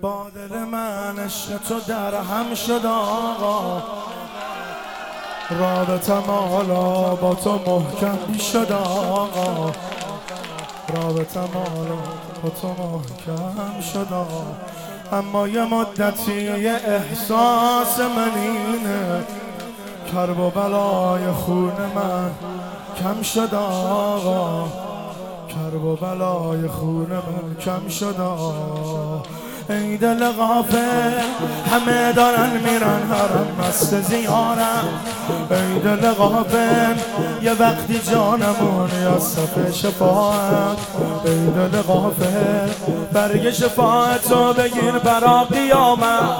با دل من عشق تو در هم شد آقا. رابطم حالا با تو محکم شد آقا. رابطم حالا با تو محکم شد اما یه مدتی یه احساس من اینه. کرب و بلای خون من کم شد آقا. کرب و بلای خون من کم شد آقا. ای دل غافل همه دارن میرن حرم مست زیارم. ای دل غافل یه وقتی جانمون یا صف شفاعت ای دل غافل برگ شفاعتو بگیر برا قیامت.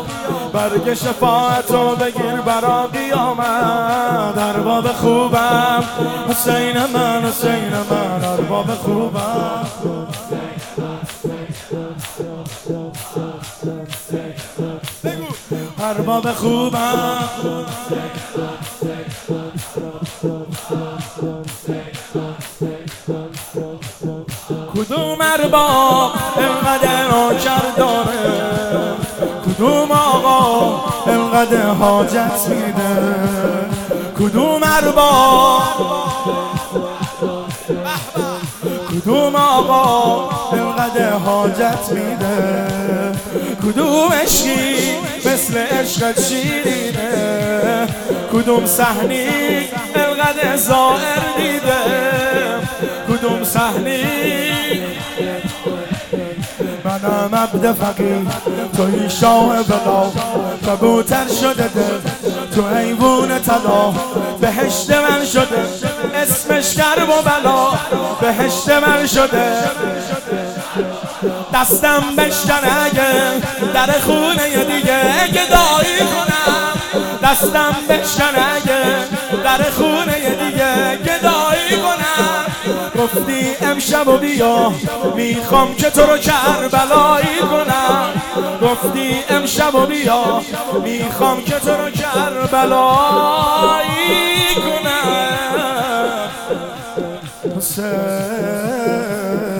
برگ شفاعتو بگیر برا قیامت. ارباب خوبم حسین من حسین من ارباب خوبم. ارباب خوبم. کدوم ارباب اینقدر آجر داره؟ کدوم آقا اینقدر حاجت میده؟ کدوم ارباب کدوم آقا اینقدر حاجت میده. کدوم عشقی مثل عشق شیرینه؟ کدوم صحنی اینقدر زائر دیده؟ کدوم صحنی؟ منم عبد فقیر توی شاه بلا. کبوتر شده دل تو حیوون طلا. بهشت من شده اسمش کرب و بلا بهشت من شده. دستم بشکن اگه در خونه دیگه گدایی کنم. دستم بشکن اگه در خونه دیگه گدایی کنم. گفتی امشب و بیا می‌خوام که تو رو کربلایی کنم. گفتی امشب و بیا می‌خوام که تو رو کربلایی sen